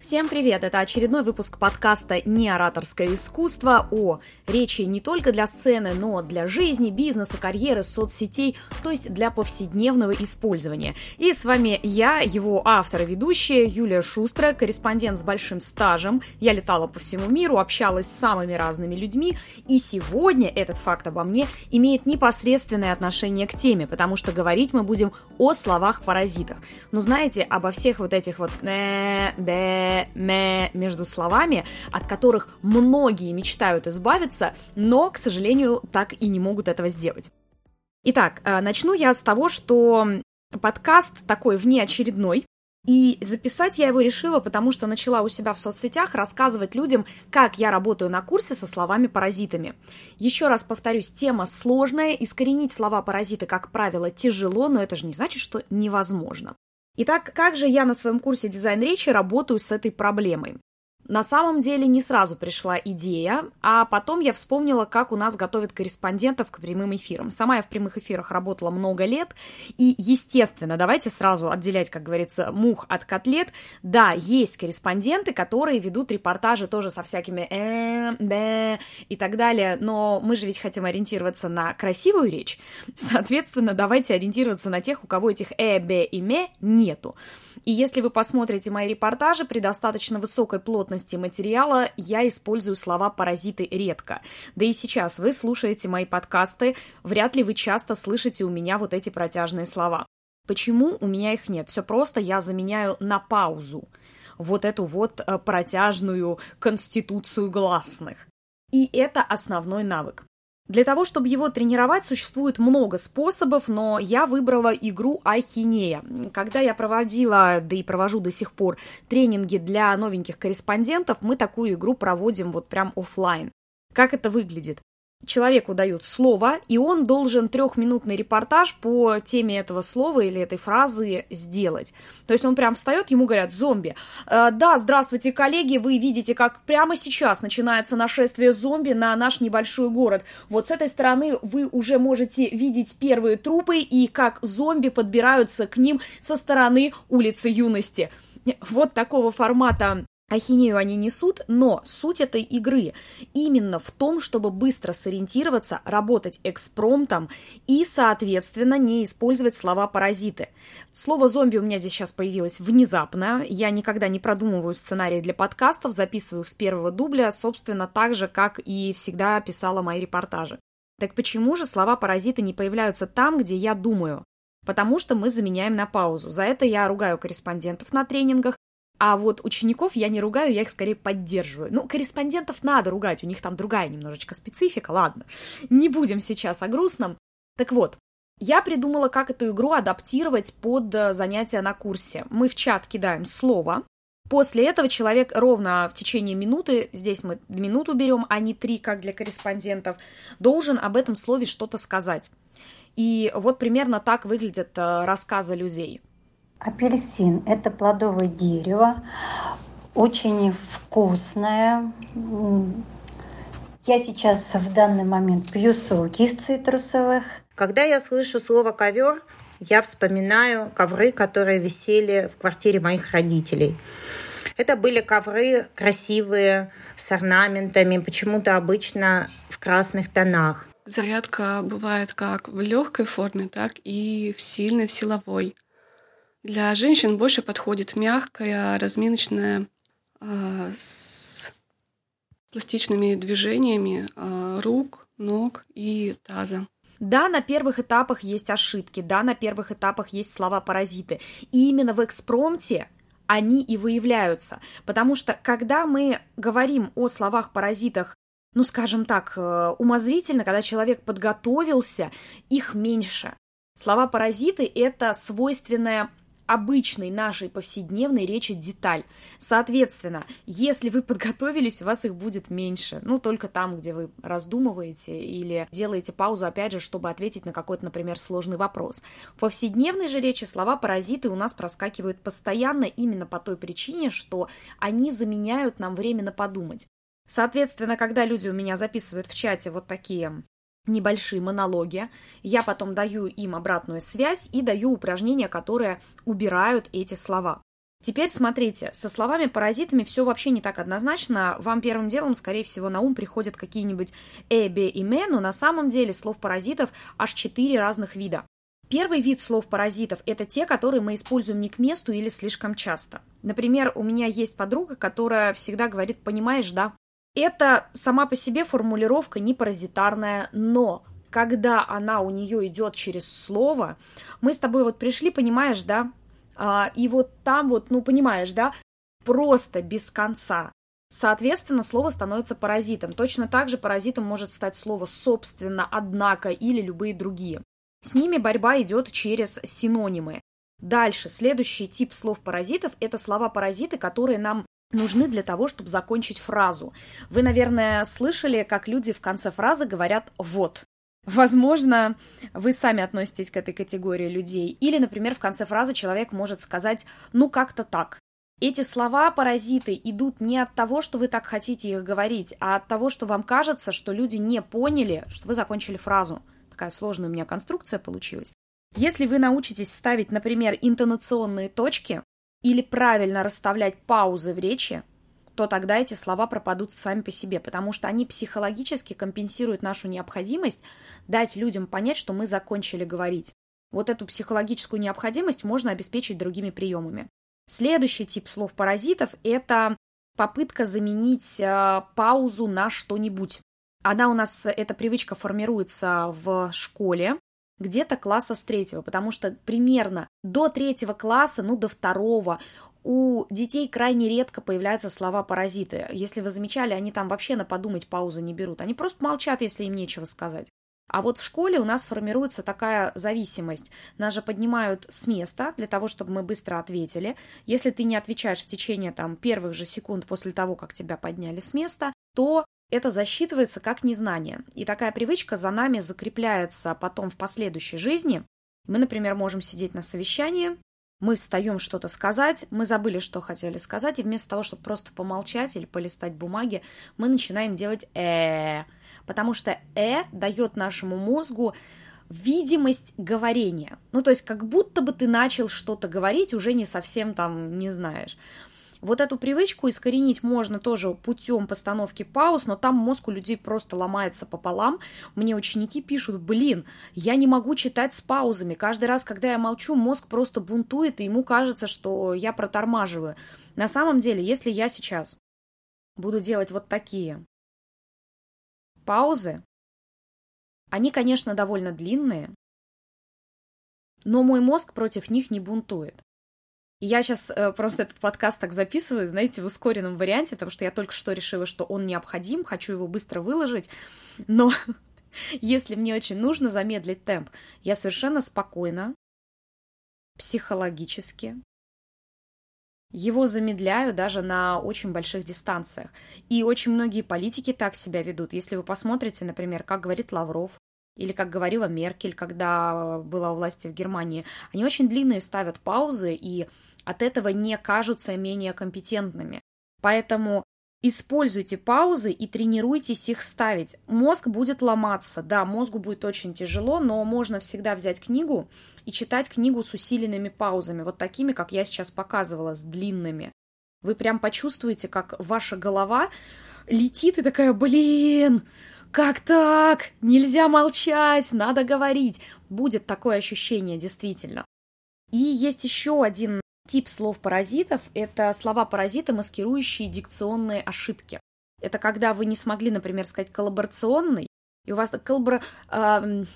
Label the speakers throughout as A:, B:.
A: Всем привет! Это очередной выпуск подкаста «Неораторское искусство» о речи не только для сцены, но для жизни, бизнеса, карьеры, соцсетей, то есть для повседневного использования. И с вами я, его автор и ведущая Юлия Шустра, корреспондент с большим стажем. Я летала по всему миру, общалась с самыми разными людьми, и сегодня этот факт обо мне имеет непосредственное отношение к теме, потому что говорить мы будем о словах-паразитах. Ну, знаете, обо всех вот этих вот э, мэ между словами, от которых многие мечтают избавиться, но, к сожалению, так и не могут этого сделать. Итак, э, начну я с того, что подкаст такой внеочередной, и записать я его решила, потому что начала у себя в соцсетях рассказывать людям, как я работаю на курсе со словами-паразитами. Еще раз повторюсь, тема сложная, искоренить слова-паразиты, как правило, тяжело, но это же не значит, что невозможно. Итак, как же я на своем курсе дизайн речи работаю с этой проблемой? На самом деле не сразу пришла идея, а потом я вспомнила, как у нас готовят корреспондентов к прямым эфирам. Сама я в прямых эфирах работала много лет, и, естественно, давайте сразу отделять, как говорится, мух от котлет. Да, есть корреспонденты, которые ведут репортажи тоже со всякими э, б и так далее, но мы же ведь хотим ориентироваться на красивую речь. Соответственно, давайте ориентироваться на тех, у кого этих э, б и ме нету. И если вы посмотрите мои репортажи, при достаточно высокой плотности материала я использую слова «паразиты» редко. Да и сейчас вы слушаете мои подкасты, вряд ли вы часто слышите у меня вот эти протяжные слова. Почему у меня их нет? Все просто я заменяю на паузу вот эту вот э, протяжную конституцию гласных. И это основной навык. Для того, чтобы его тренировать, существует много способов, но я выбрала игру Ахинея. Когда я проводила, да и провожу до сих пор, тренинги для новеньких корреспондентов, мы такую игру проводим вот прям офлайн. Как это выглядит? Человеку дают слово, и он должен трехминутный репортаж по теме этого слова или этой фразы сделать. То есть он прям встает, ему говорят «зомби». Э, да, здравствуйте, коллеги, вы видите, как прямо сейчас начинается нашествие зомби на наш небольшой город. Вот с этой стороны вы уже можете видеть первые трупы и как зомби подбираются к ним со стороны улицы Юности. Вот такого формата Ахинею они несут, но суть этой игры именно в том, чтобы быстро сориентироваться, работать экспромтом и, соответственно, не использовать слова-паразиты. Слово «зомби» у меня здесь сейчас появилось внезапно. Я никогда не продумываю сценарии для подкастов, записываю их с первого дубля, собственно, так же, как и всегда писала мои репортажи. Так почему же слова-паразиты не появляются там, где я думаю? Потому что мы заменяем на паузу. За это я ругаю корреспондентов на тренингах, а вот учеников я не ругаю, я их скорее поддерживаю. Ну, корреспондентов надо ругать, у них там другая немножечко специфика, ладно. Не будем сейчас о грустном. Так вот, я придумала, как эту игру адаптировать под э, занятия на курсе. Мы в чат кидаем слово, После этого человек ровно в течение минуты, здесь мы минуту берем, а не три, как для корреспондентов, должен об этом слове что-то сказать. И вот примерно так выглядят э, рассказы людей.
B: Апельсин – это плодовое дерево, очень вкусное. Я сейчас в данный момент пью соки из цитрусовых.
C: Когда я слышу слово ковер, я вспоминаю ковры, которые висели в квартире моих родителей. Это были ковры красивые, с орнаментами, почему-то обычно в красных тонах.
D: Зарядка бывает как в легкой форме, так и в сильной, в силовой. Для женщин больше подходит мягкая, разминочная, э, с пластичными движениями э, рук, ног и таза.
A: Да, на первых этапах есть ошибки, да, на первых этапах есть слова-паразиты. И именно в экспромте они и выявляются. Потому что когда мы говорим о словах-паразитах ну, скажем так, э, умозрительно, когда человек подготовился, их меньше. Слова паразиты – это свойственная обычной нашей повседневной речи деталь. Соответственно, если вы подготовились, у вас их будет меньше. Ну, только там, где вы раздумываете или делаете паузу, опять же, чтобы ответить на какой-то, например, сложный вопрос. В повседневной же речи слова-паразиты у нас проскакивают постоянно именно по той причине, что они заменяют нам время на подумать. Соответственно, когда люди у меня записывают в чате вот такие небольшие монологи. Я потом даю им обратную связь и даю упражнения, которые убирают эти слова. Теперь смотрите, со словами-паразитами все вообще не так однозначно. Вам первым делом, скорее всего, на ум приходят какие-нибудь «э», «бе» и «ме», но на самом деле слов-паразитов аж четыре разных вида. Первый вид слов-паразитов – это те, которые мы используем не к месту или слишком часто. Например, у меня есть подруга, которая всегда говорит «понимаешь, да?». Это сама по себе формулировка не паразитарная, но когда она у нее идет через слово, мы с тобой вот пришли, понимаешь, да, а, и вот там вот, ну, понимаешь, да, просто без конца. Соответственно, слово становится паразитом. Точно так же паразитом может стать слово «собственно», «однако» или любые другие. С ними борьба идет через синонимы. Дальше, следующий тип слов-паразитов – это слова-паразиты, которые нам нужны для того, чтобы закончить фразу. Вы, наверное, слышали, как люди в конце фразы говорят «вот». Возможно, вы сами относитесь к этой категории людей. Или, например, в конце фразы человек может сказать «ну как-то так». Эти слова-паразиты идут не от того, что вы так хотите их говорить, а от того, что вам кажется, что люди не поняли, что вы закончили фразу. Такая сложная у меня конструкция получилась. Если вы научитесь ставить, например, интонационные точки или правильно расставлять паузы в речи, то тогда эти слова пропадут сами по себе, потому что они психологически компенсируют нашу необходимость дать людям понять, что мы закончили говорить. Вот эту психологическую необходимость можно обеспечить другими приемами. Следующий тип слов-паразитов – это попытка заменить э, паузу на что-нибудь. Она у нас, эта привычка формируется в школе, где-то класса с третьего, потому что примерно до третьего класса, ну до второго у детей крайне редко появляются слова-паразиты. Если вы замечали, они там вообще на подумать паузы не берут. Они просто молчат, если им нечего сказать. А вот в школе у нас формируется такая зависимость. Нас же поднимают с места для того, чтобы мы быстро ответили. Если ты не отвечаешь в течение там, первых же секунд после того, как тебя подняли с места, то это засчитывается как незнание. И такая привычка за нами закрепляется потом в последующей жизни. Мы, например, можем сидеть на совещании, мы встаем что-то сказать, мы забыли, что хотели сказать, и вместо того, чтобы просто помолчать или полистать бумаги, мы начинаем делать э, потому что э дает нашему мозгу видимость говорения. Ну, то есть, как будто бы ты начал что-то говорить, уже не совсем там не знаешь. Вот эту привычку искоренить можно тоже путем постановки пауз, но там мозг у людей просто ломается пополам. Мне ученики пишут, блин, я не могу читать с паузами. Каждый раз, когда я молчу, мозг просто бунтует, и ему кажется, что я протормаживаю. На самом деле, если я сейчас буду делать вот такие паузы, они, конечно, довольно длинные, но мой мозг против них не бунтует. Я сейчас э, просто этот подкаст так записываю, знаете, в ускоренном варианте, потому что я только что решила, что он необходим, хочу его быстро выложить, но если мне очень нужно замедлить темп, я совершенно спокойно, психологически его замедляю даже на очень больших дистанциях. И очень многие политики так себя ведут. Если вы посмотрите, например, как говорит Лавров, или как говорила Меркель, когда была у власти в Германии, они очень длинные ставят паузы и от этого не кажутся менее компетентными. Поэтому используйте паузы и тренируйтесь их ставить. Мозг будет ломаться, да, мозгу будет очень тяжело, но можно всегда взять книгу и читать книгу с усиленными паузами, вот такими, как я сейчас показывала, с длинными. Вы прям почувствуете, как ваша голова летит и такая, блин, как так? Нельзя молчать, надо говорить. Будет такое ощущение, действительно. И есть еще один тип слов-паразитов – это слова-паразиты, маскирующие дикционные ошибки. Это когда вы не смогли, например, сказать коллаборационный, и у вас коллабора... Эм,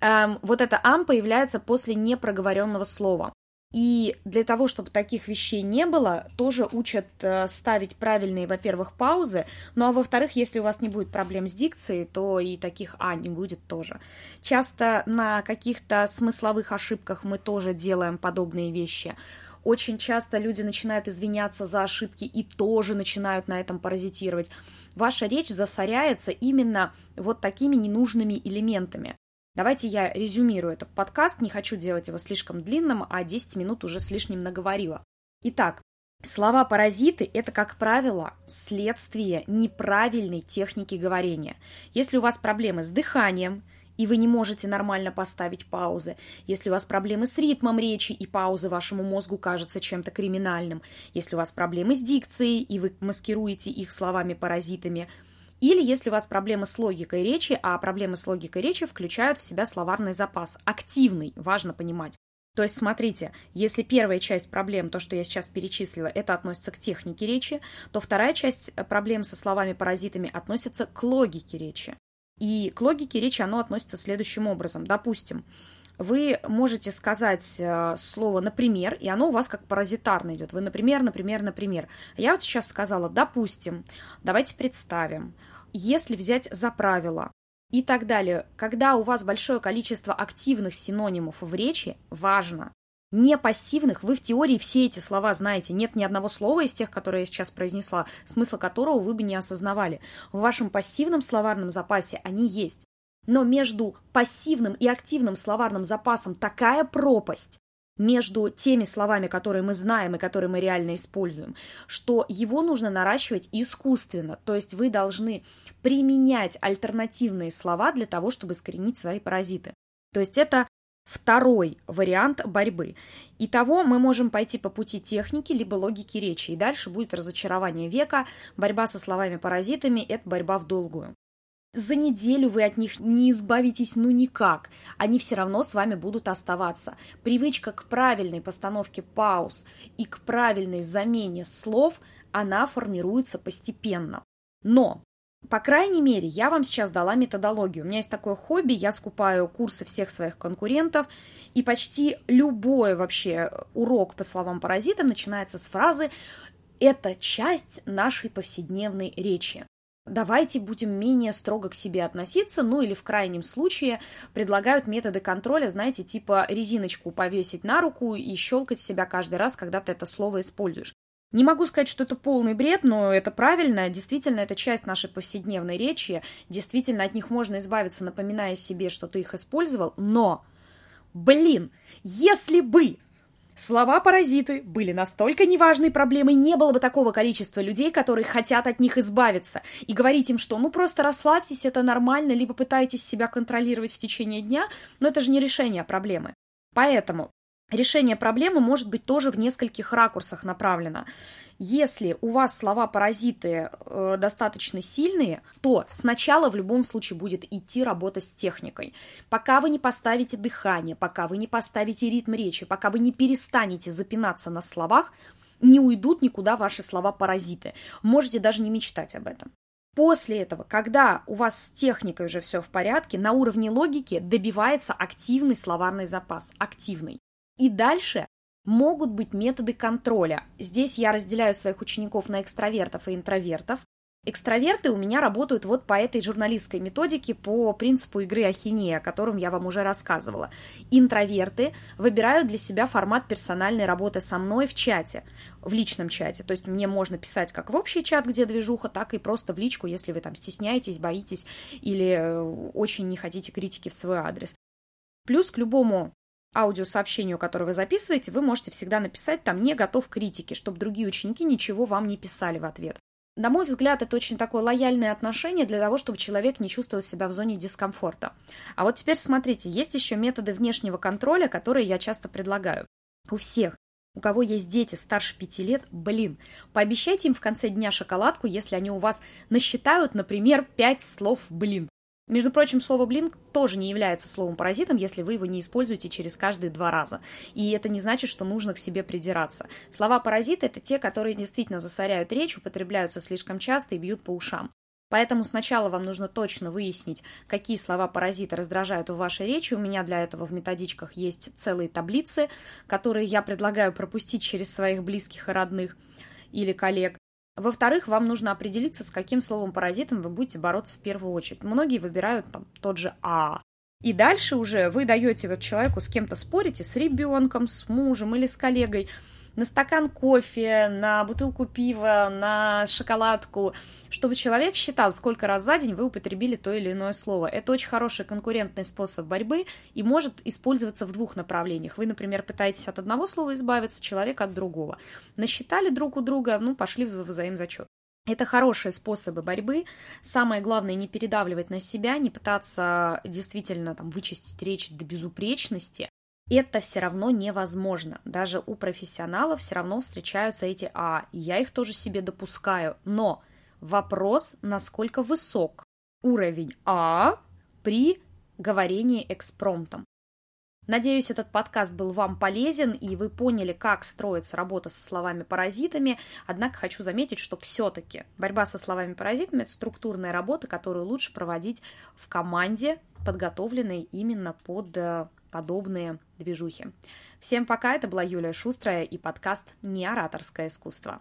A: эм, вот это «ам» появляется после непроговоренного слова. И для того, чтобы таких вещей не было, тоже учат э, ставить правильные, во-первых, паузы, ну а во-вторых, если у вас не будет проблем с дикцией, то и таких «а» не будет тоже. Часто на каких-то смысловых ошибках мы тоже делаем подобные вещи. Очень часто люди начинают извиняться за ошибки и тоже начинают на этом паразитировать. Ваша речь засоряется именно вот такими ненужными элементами. Давайте я резюмирую этот подкаст, не хочу делать его слишком длинным, а 10 минут уже с лишним наговорила. Итак, Слова-паразиты – это, как правило, следствие неправильной техники говорения. Если у вас проблемы с дыханием и вы не можете нормально поставить паузы, если у вас проблемы с ритмом речи и паузы вашему мозгу кажутся чем-то криминальным, если у вас проблемы с дикцией и вы маскируете их словами-паразитами, или если у вас проблемы с логикой речи, а проблемы с логикой речи включают в себя словарный запас, активный, важно понимать. То есть, смотрите, если первая часть проблем, то, что я сейчас перечислила, это относится к технике речи, то вторая часть проблем со словами-паразитами относится к логике речи. И к логике речи оно относится следующим образом. Допустим, вы можете сказать э, слово «например», и оно у вас как паразитарно идет. Вы «например», «например», «например». Я вот сейчас сказала «допустим», давайте представим, если взять за правило и так далее. Когда у вас большое количество активных синонимов в речи, важно не пассивных, вы в теории все эти слова знаете. Нет ни одного слова из тех, которые я сейчас произнесла, смысла которого вы бы не осознавали. В вашем пассивном словарном запасе они есть. Но между пассивным и активным словарным запасом такая пропасть между теми словами, которые мы знаем и которые мы реально используем, что его нужно наращивать искусственно. То есть вы должны применять альтернативные слова для того, чтобы искоренить свои паразиты. То есть это второй вариант борьбы. Итого мы можем пойти по пути техники либо логики речи, и дальше будет разочарование века, борьба со словами-паразитами – это борьба в долгую. За неделю вы от них не избавитесь ну никак, они все равно с вами будут оставаться. Привычка к правильной постановке пауз и к правильной замене слов, она формируется постепенно. Но по крайней мере, я вам сейчас дала методологию. У меня есть такое хобби, я скупаю курсы всех своих конкурентов, и почти любой вообще урок по словам-паразитам начинается с фразы «это часть нашей повседневной речи». Давайте будем менее строго к себе относиться, ну или в крайнем случае предлагают методы контроля, знаете, типа резиночку повесить на руку и щелкать себя каждый раз, когда ты это слово используешь. Не могу сказать, что это полный бред, но это правильно. Действительно, это часть нашей повседневной речи. Действительно, от них можно избавиться, напоминая себе, что ты их использовал. Но, блин, если бы Слова-паразиты были настолько неважной проблемой, не было бы такого количества людей, которые хотят от них избавиться. И говорить им, что ну просто расслабьтесь, это нормально, либо пытайтесь себя контролировать в течение дня, но это же не решение проблемы. Поэтому решение проблемы может быть тоже в нескольких ракурсах направлено. Если у вас слова-паразиты э, достаточно сильные, то сначала в любом случае будет идти работа с техникой. Пока вы не поставите дыхание, пока вы не поставите ритм речи, пока вы не перестанете запинаться на словах, не уйдут никуда ваши слова-паразиты. Можете даже не мечтать об этом. После этого, когда у вас с техникой уже все в порядке, на уровне логики добивается активный словарный запас, активный. И дальше могут быть методы контроля. Здесь я разделяю своих учеников на экстравертов и интровертов. Экстраверты у меня работают вот по этой журналистской методике, по принципу игры ахинея, о котором я вам уже рассказывала. Интроверты выбирают для себя формат персональной работы со мной в чате, в личном чате. То есть мне можно писать как в общий чат, где движуха, так и просто в личку, если вы там стесняетесь, боитесь или э, очень не хотите критики в свой адрес. Плюс к любому аудиосообщению, которое вы записываете, вы можете всегда написать там «не готов к критике», чтобы другие ученики ничего вам не писали в ответ. На мой взгляд, это очень такое лояльное отношение для того, чтобы человек не чувствовал себя в зоне дискомфорта. А вот теперь смотрите, есть еще методы внешнего контроля, которые я часто предлагаю. У всех, у кого есть дети старше пяти лет, блин, пообещайте им в конце дня шоколадку, если они у вас насчитают, например, пять слов «блин». Между прочим, слово «блин» тоже не является словом-паразитом, если вы его не используете через каждые два раза. И это не значит, что нужно к себе придираться. Слова-паразиты — это те, которые действительно засоряют речь, употребляются слишком часто и бьют по ушам. Поэтому сначала вам нужно точно выяснить, какие слова-паразиты раздражают в вашей речи. У меня для этого в методичках есть целые таблицы, которые я предлагаю пропустить через своих близких и родных или коллег. Во-вторых, вам нужно определиться, с каким словом-паразитом вы будете бороться в первую очередь. Многие выбирают там тот же «а». И дальше уже вы даете вот человеку с кем-то спорите, с ребенком, с мужем или с коллегой – на стакан кофе, на бутылку пива, на шоколадку, чтобы человек считал, сколько раз за день вы употребили то или иное слово. Это очень хороший конкурентный способ борьбы и может использоваться в двух направлениях. Вы, например, пытаетесь от одного слова избавиться, человек от другого. Насчитали друг у друга, ну, пошли в взаимзачет. Это хорошие способы борьбы. Самое главное не передавливать на себя, не пытаться действительно там вычистить речь до безупречности. Это все равно невозможно. Даже у профессионалов все равно встречаются эти А, я их тоже себе допускаю. Но вопрос, насколько высок уровень А при говорении экспромтом. Надеюсь, этот подкаст был вам полезен, и вы поняли, как строится работа со словами-паразитами. Однако хочу заметить, что все-таки борьба со словами-паразитами – это структурная работа, которую лучше проводить в команде, подготовленной именно под э, подобные движухи. Всем пока, это была Юлия Шустрая и подкаст «Неораторское искусство».